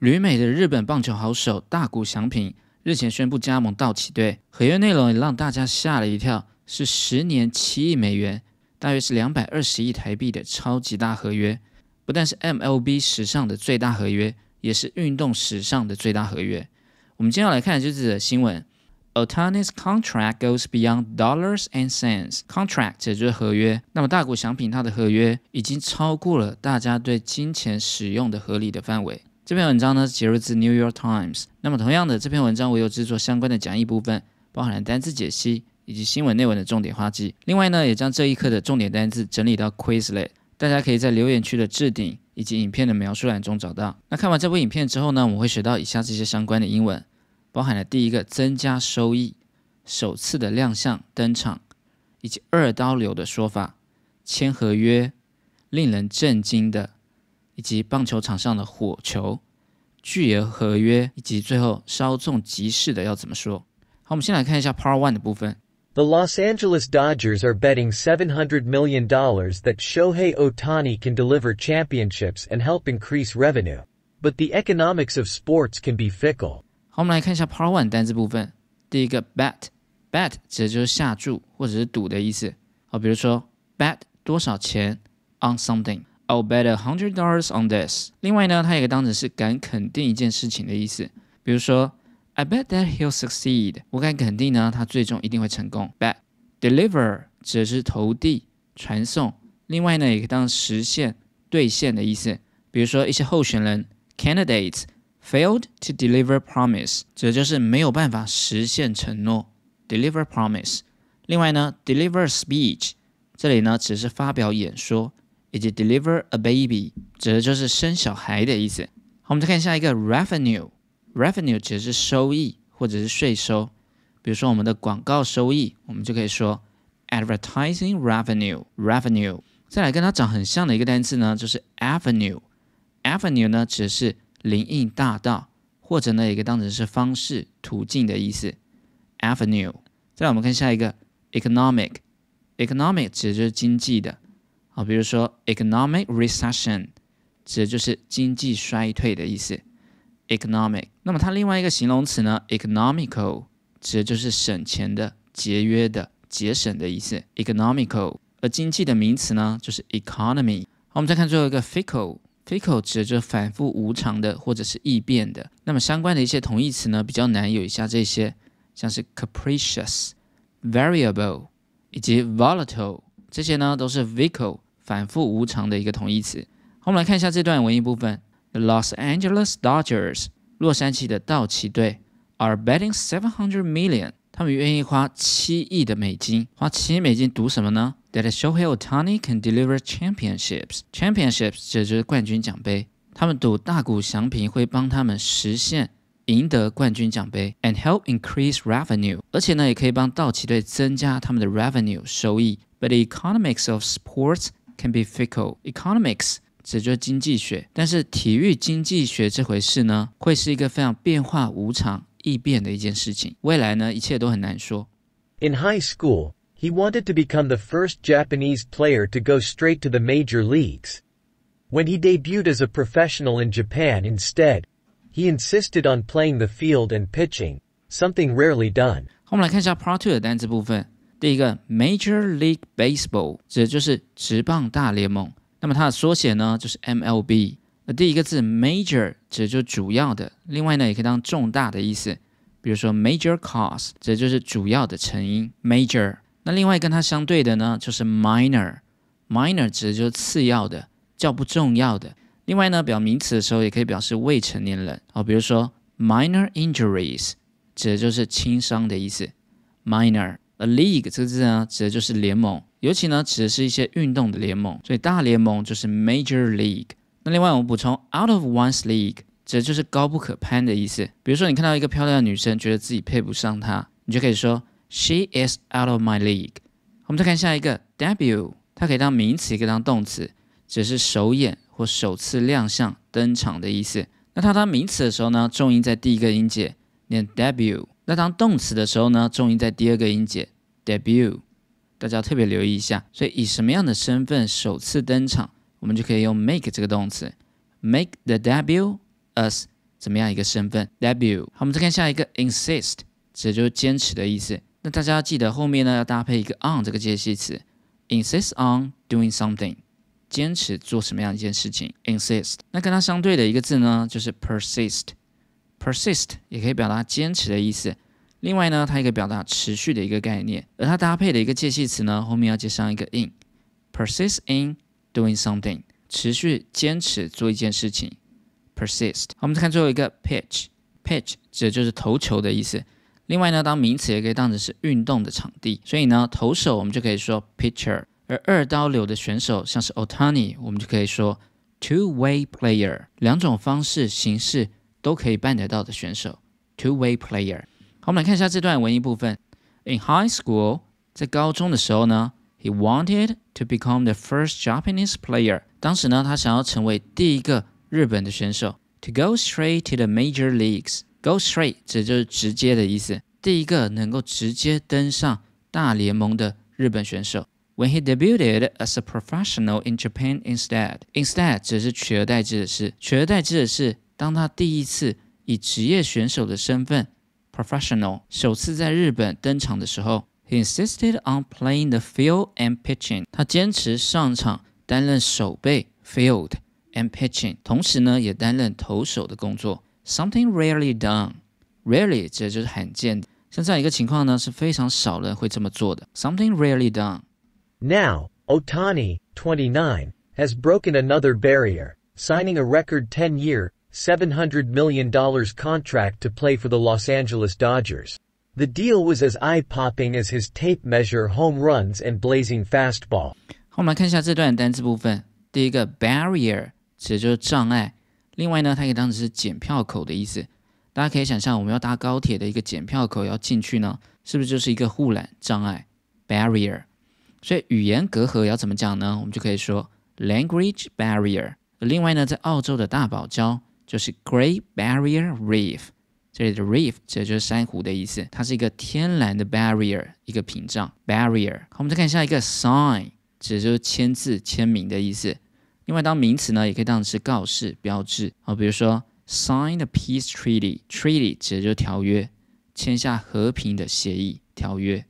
旅美的日本棒球好手大谷翔平日前宣布加盟道奇队，合约内容也让大家吓了一跳，是十年七亿美元，大约是两百二十亿台币的超级大合约。不但是 MLB 史上的最大合约，也是运动史上的最大合约。我们今天要来看的就是这则新闻。Otani's contract goes beyond dollars and cents. Contract 就是合约。那么大谷翔平他的合约已经超过了大家对金钱使用的合理的范围。这篇文章呢节录自 New York Times。那么同样的，这篇文章我有制作相关的讲义部分，包含了单字解析以及新闻内文的重点花记。另外呢，也将这一课的重点单字整理到 Quizlet，大家可以在留言区的置顶以及影片的描述栏中找到。那看完这部影片之后呢，我们会学到以下这些相关的英文。包含了第一个增加收益，首次的亮相登场，以及二刀流的说法，签合约，令人震惊的，以及棒球场上的火球，巨额合约，以及最后稍纵即逝的要怎么说？好，我们先来看一下 Part One 的部分。The Los Angeles Dodgers are betting $700 million that Shohei Otani can deliver championships and help increase revenue. But the economics of sports can be fickle. 好，我们来看一下 Part One 单字部分。第一个 bet，bet 指的就是下注或者是赌的意思。好，比如说 bet 多少钱 on something。 I'll bet a hundred dollars on this。另外呢，它也可以当成是敢肯定一件事情的意思。比如说 I bet that he'll succeed。我敢肯定呢，他最终一定会成功。Bet deliver 指的是投递、传送。另外呢，也可以当实现、兑现的意思。比如说一些候选人 candidates。Failed to deliver promise，指的就是没有办法实现承诺。Deliver promise。另外呢，deliver speech，这里呢只是发表演说，以及 deliver a baby，指的就是生小孩的意思。好，我们再看下一个 revenue。Revenue 指的是收益或者是税收。比如说我们的广告收益，我们就可以说 advertising revenue。Revenue。再来跟它长很像的一个单词呢，就是 avenue。Avenue 呢指的是林荫大道，或者呢，也可以当成是方式、途径的意思。Avenue。再来，我们看下一个，economic。economic 指的就是经济的。比如说 economic recession，指的就是经济衰退的意思。economic。那么它另外一个形容词呢，economical，指的就是省钱的、节约的、节省的意思。economical。而经济的名词呢，就是 economy。好，我们再看最后一个 fickle。fickle 指的就是反复无常的或者是易变的。那么相关的一些同义词呢，比较难有以下这些，像是 capricious、variable 以及 volatile，这些呢都是 fickle 反复无常的一个同义词。好，我们来看一下这段文艺部分：The Los Angeles Dodgers，洛杉矶的道奇队，are betting seven hundred million，他们愿意花七亿的美金，花七亿美金赌什么呢？That Shohei Otani can deliver championships. Championships 指就是冠军奖杯。他们赌大谷翔平会帮他们实现赢得冠军奖杯，and help increase revenue。而且呢，也可以帮道奇队增加他们的 revenue 收益。But the economics of sports can be fickle. Economics 指就是经济学，但是体育经济学这回事呢，会是一个非常变化无常、易变的一件事情。未来呢，一切都很难说。In high school. He wanted to become the first Japanese player to go straight to the major leagues. When he debuted as a professional in Japan instead, he insisted on playing the field and pitching, something rarely done. 我们来看一下 Part Two 的单词部分。 第一个 Major League Baseball 指的就是职棒大联盟，那么它的缩写呢就是 MLB。那第一个字 Major 指的就是主要的，另外呢也可以当重大的意思，比如说 Major Cause 指的就是主要的成因 Major。那另外跟它相对的呢，就是 minor，minor 指的就是次要的、较不重要的。另外呢，表名词的时候也可以表示未成年人哦，比如说 minor injuries 指的就是轻伤的意思。Minor A league 这个字呢，指的就是联盟，尤其呢指的是一些运动的联盟，所以大联盟就是 major league。那另外我们补充 out of one's league 指的就是高不可攀的意思。比如说你看到一个漂亮的女生，觉得自己配不上她，你就可以说。She is out of my league。我们再看下一个 debut，它可以当名词，也可以当动词，指的是首演或首次亮相、登场的意思。那它当名词的时候呢，重音在第一个音节，念 debut；那当动词的时候呢，重音在第二个音节，debut。大家要特别留意一下。所以以什么样的身份首次登场，我们就可以用 make 这个动词，make the debut as 怎么样一个身份？debut。好，我们再看下一个，insist，指的就是坚持的意思。那大家要记得后面呢要搭配一个 on 这个介系词，insist on doing something，坚持做什么样一件事情？insist。那跟它相对的一个字呢就是 persist persist 也可以表达坚持的意思。另外呢，它也可以表达持续的一个概念。而它搭配的一个介系词呢，后面要接上一个 in，persist in doing something，持续坚持做一件事情。persist。我们再看最后一个 pitch，pitch 指的就是投球的意思。另外呢，当名词也可以当成是运动的场地。所以呢，投手我们就可以说 pitcher，而二刀流的选手像是 Otani，我们就可以说 two-way player。两种方式形式都可以办得到的选手，two-way player。好，我们来看一下这段文艺部分。In high school，在高中的时候呢，he wanted to become the first Japanese player。当时呢，他想要成为第一个日本的选手。To go straight to the major leagues。Go straight 指就是直接的意思。第一个能够直接登上大联盟的日本选手。When he debuted as a professional in Japan instead。Instead 只是取而代之的是，取而代之的是， 当他第一次以职业选手的身份。professional 首次在日本登场的时候，he insisted on playing the field and pitching。他坚持上场担任守备 field and pitching，同时呢也担任投手的工作。Something rarely done。rarely 指的就是罕见的，像这样一个情况呢是非常少人会这么做的。Something rarely done。Now, Otani, 29, has broken another barrier, signing a record 10-year, $700 million contract to play for the Los Angeles Dodgers. The deal was as eye-popping as his tape measure home runs and blazing fastball. 好，我们来看一下这段单词部分。第一个 barrier 指的就是障碍，另外呢，它可以当成是检票口的意思。大家可以想象，我们要搭高铁的一个检票口要进去呢，是不是就是一个护栏障碍 barrier？所以语言隔阂要怎么讲呢？我们就可以说 language barrier。另外呢，在澳洲的大堡礁。 就是 Great Barrier Reef，这里的 reef 这就是珊瑚的意思，它是一个天然的 barrier，一个屏障 barrier。好，我们再看下一个 sign，指的就是签字、签名的意思。另外，当名词呢，也可以当成是告示、标志。好，比如说 sign the peace treaty，treaty 指的就是条约，签下和平的协议、条约。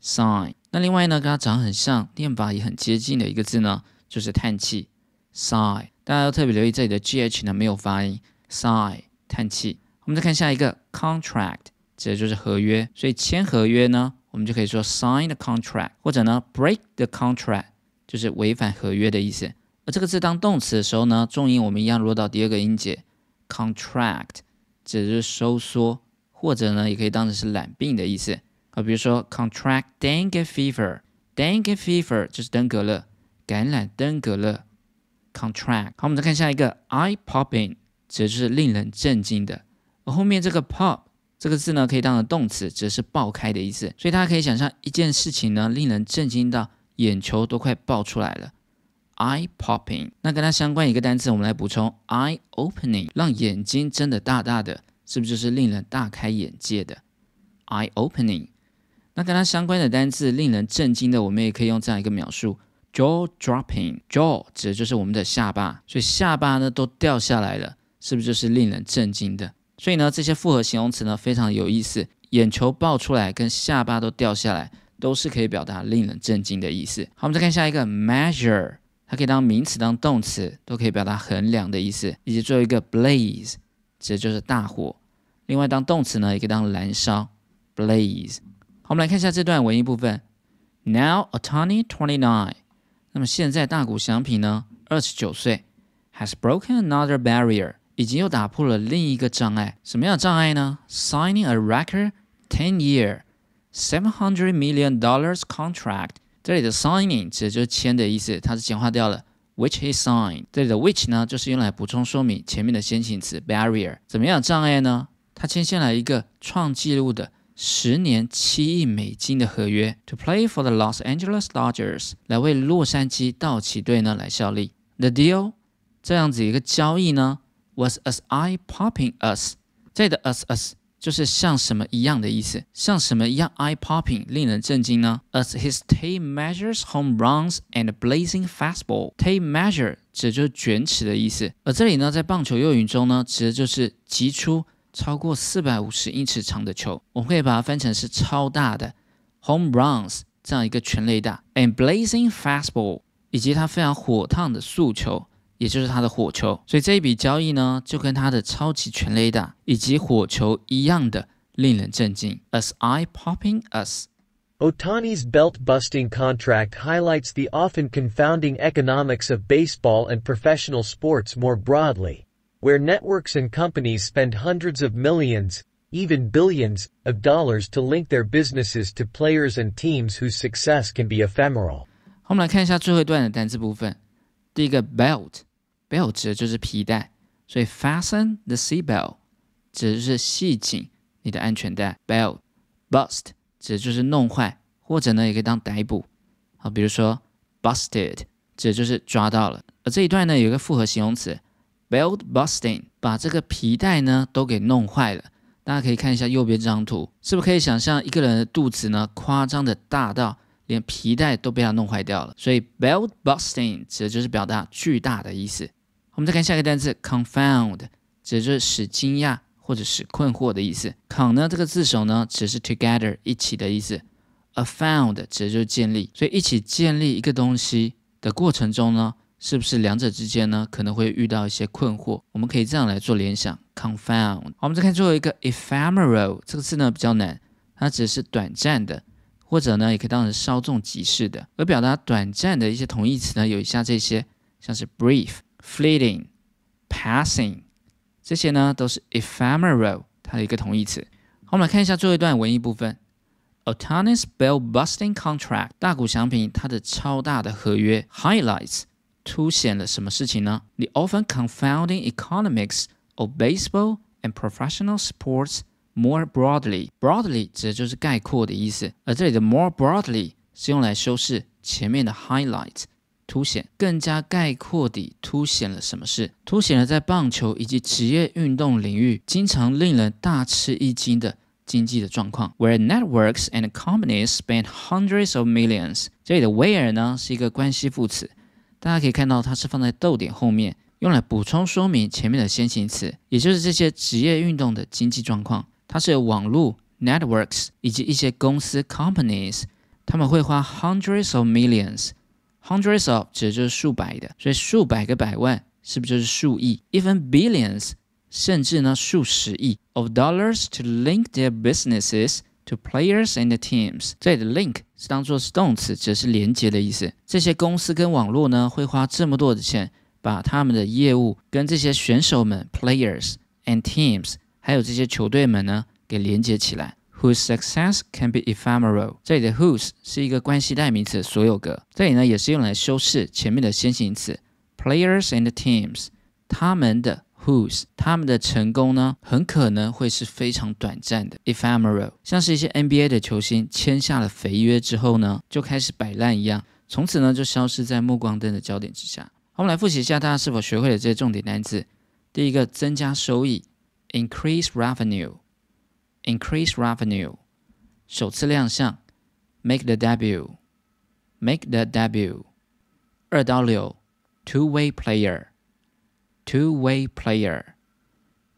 sign。那另外呢，跟它长很像，念法也很接近的一个字呢，就是叹气 sigh。大家要特别留意这里的 gh 呢没有发音，sigh 叹气。我们再看下一个 contract，指的就是合约，所以签合约呢，我们就可以说 sign the contract，或者呢 break the contract，就是违反合约的意思。而这个字当动词的时候呢，重音我们一样落到第二个音节，contract 指的是收缩，或者呢也可以当成是懒病的意思。啊，比如说 contract dengue fever，dengue fever 就是登革热，感染登革热。contract。好，我们再看下一个，eye popping，指的就是令人震惊的。而后面这个 pop 这个字呢，可以当成动词，指的是爆开的意思。所以大家可以想象一件事情呢，令人震惊到眼球都快爆出来了，eye popping。那跟它相关一个单词，我们来补充 eye opening，让眼睛睁得大大的，是不是就是令人大开眼界的 eye opening？那跟它相关的单词，令人震惊的，我们也可以用这样一个描述。Jaw dropping，jaw 指的就是我们的下巴，所以下巴呢都掉下来了，是不是就是令人震惊的？所以呢，这些复合形容词呢非常有意思，眼球爆出来跟下巴都掉下来，都是可以表达令人震惊的意思。好，我们再看下一个 measure，它可以当名词当动词，都可以表达衡量的意思，以及最后一个 blaze，指的就是大火。另外当动词呢，也可以当燃烧 blaze。好，我们来看一下这段文艺部分。Now a tiny twenty-nine。那么现在大谷翔平呢，二十九岁，has broken another barrier，已经又打破了另一个障碍。什么样的障碍呢？Signing a record ten-year, seven hundred million dollars contract。这里的 signing 指的就是签的意思，它是简化掉了，which he signed。这里的 which 呢，就是用来补充说明前面的先行词 barrier。怎么样障碍呢？他签下了一个创纪录的。十年七亿美金的合约，to play for the Los Angeles Dodgers，来为洛杉矶道奇队呢来效力。The deal，这样子一个交易呢，was as eye-popping as，这里的 as as 就是像什么一样的意思，像什么一样 eye-popping，令人震惊呢？As his tape measures home runs and blazing fastball. Tape measure 指的就是卷尺的意思，而这里呢，在棒球用语中呢，指的就是击出超过四百五十英尺长的球。我们可以把它翻成是超大的 home runs 这样一个全垒打，and blazing fastball 以及它非常火烫的速球。也就是他的火球，所以这一笔交易呢，就跟他的超级全垒打以及火球一样的令人震惊。As eye-popping as Otani's belt-busting contract highlights the often confounding economics of baseball and professional sports more broadly, where networks and companies spend hundreds of millions, even billions, of dollars to link their businesses to players and teams whose success can be ephemeral. 我们来看一下最后一段的单词部分。第一个 belt。belt 指的就是皮带，所以 fasten the seat belt 指的是系紧你的安全带。belt bust 指的就是弄坏，或者呢也可以当逮捕。好，比如说 busted 指的就是抓到了。而这一段呢有一个复合形容词 belt busting，把这个皮带呢都给弄坏了。大家可以看一下右边这张图，是不是可以想象一个人的肚子呢夸张的大到？连皮带都被他弄坏掉了，所以 belt busting 指的就是表达巨大的意思。我们再看下一个单词 confound，指的就是使惊讶或者使困惑的意思。con 呢这个字首呢，指的是 together 一起的意思。a found 指的就是建立，所以一起建立一个东西的过程中呢，是不是两者之间呢可能会遇到一些困惑？我们可以这样来做联想，confound。我们再看最后一个 ephemeral 这个字呢比较难，它只是短暂的，或者呢也可以当成稍纵即逝的。而表达短暂的一些同义词呢，有以下这些，像是 brief。fleeting、passing，这些呢都是 ephemeral 它的一个同义词。好，我们来看一下最后一段文艺部分。Otani's bell-busting contract，大谷翔平他的超大的合约 highlights 凸显了什么事情呢？The often confounding economics of baseball and professional sports more broadly. Broadly 指的就是概括的意思，而这里的 more broadly 是用来修饰前面的 highlight。凸显更加概括地凸显了什么事？凸显了在棒球以及职业运动领域经常令人大吃一惊的经济的状况。Where networks and companies spend hundreds of millions，这里的 where 呢是一个关系副词， 大家可以看到它是放在逗点后面，用来补充说明前面的先行词，也就是这些职业运动的经济状况。它是由网络 networks 以及一些公司 companies，他们会花 hundreds of millions。Hundreds of 指的就是数百的，所以数百个百万是不是就是数亿？Even billions，甚至呢数十亿 of dollars to link their businesses to players and teams。这里的 link 是当做是动词，指的是连接的意思。这些公司跟网络呢会花这么多的钱，把他们的业务跟这些选手们 players and teams，还有这些球队们呢给连接起来。Whose success can be ephemeral？这里的 whose 是一个关系代名词所有格，这里呢也是用来修饰前面的先行词 players and teams。他们的 whose，他们的成功呢很可能会是非常短暂的 ephemeral，像是一些 NBA 的球星签下了肥约之后呢就开始摆烂一样，从此呢就消失在目光灯的焦点之下。我们来复习一下大家是否学会了这些重点单词。第一个，增加收益，increase revenue。increase revenue，首次亮相，make the debut，make the debut，二刀流，two-way player，two-way player，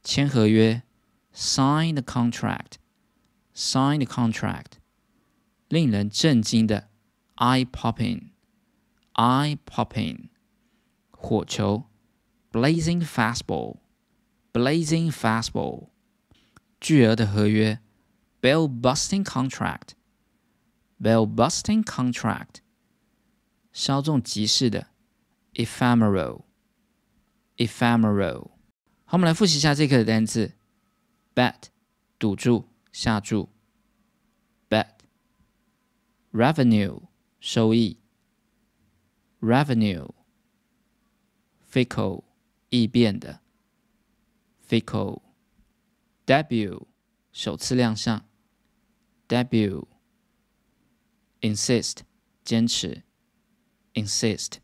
签合约，sign the contract，sign the contract，令人震惊的，eye-popping，eye-popping，火球，blazing fastball，blazing fastball。巨额的合约，bill-busting contract，bill-busting contract，稍纵即逝的 Ephemeral。好，我们来复习一下这课的单词：bet，赌注、下注；bet，revenue，收益；revenue，fickle，易变的；fickle。debut 首次亮相，debut insist 坚持，insist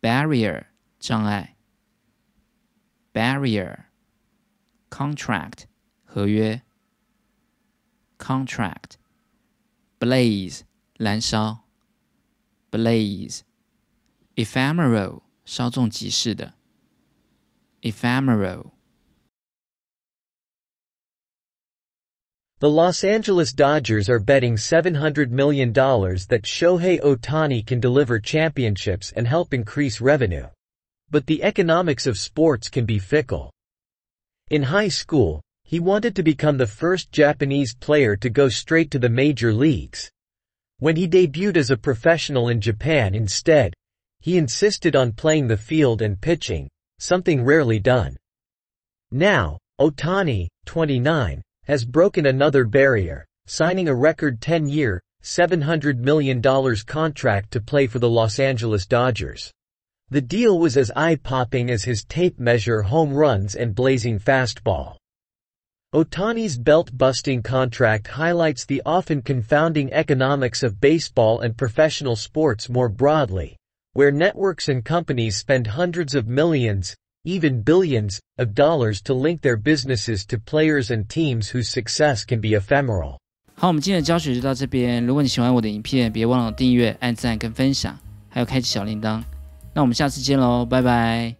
barrier 障碍 ，barrier contract 合约，contract。blaze 燃烧，blaze。ephemeral 稍纵即逝的，ephemeral。The Los Angeles Dodgers are betting $700 million that Shohei Otani can deliver championships and help increase revenue. But the economics of sports can be fickle. In high school, he wanted to become the first Japanese player to go straight to the major leagues. When he debuted as a professional in Japan instead, he insisted on playing the field and pitching, something rarely done. Now, Otani, 29, has broken another barrier, signing a record 10-year, $700 million contract to play for the Los Angeles Dodgers. The deal was as eye-popping as his tape measure home runs and blazing fastball. Otani's belt-busting contract highlights the often confounding economics of baseball and professional sports more broadly, where networks and companies spend hundreds of millions, even billions, of dollars to link their businesses to players and teams whose success can be ephemeral. 好，我们今天的教学就到这边。如果你喜欢我的影片，别忘了订阅、按赞跟分享，还有开启小铃铛。 那我们下次见喽，拜拜。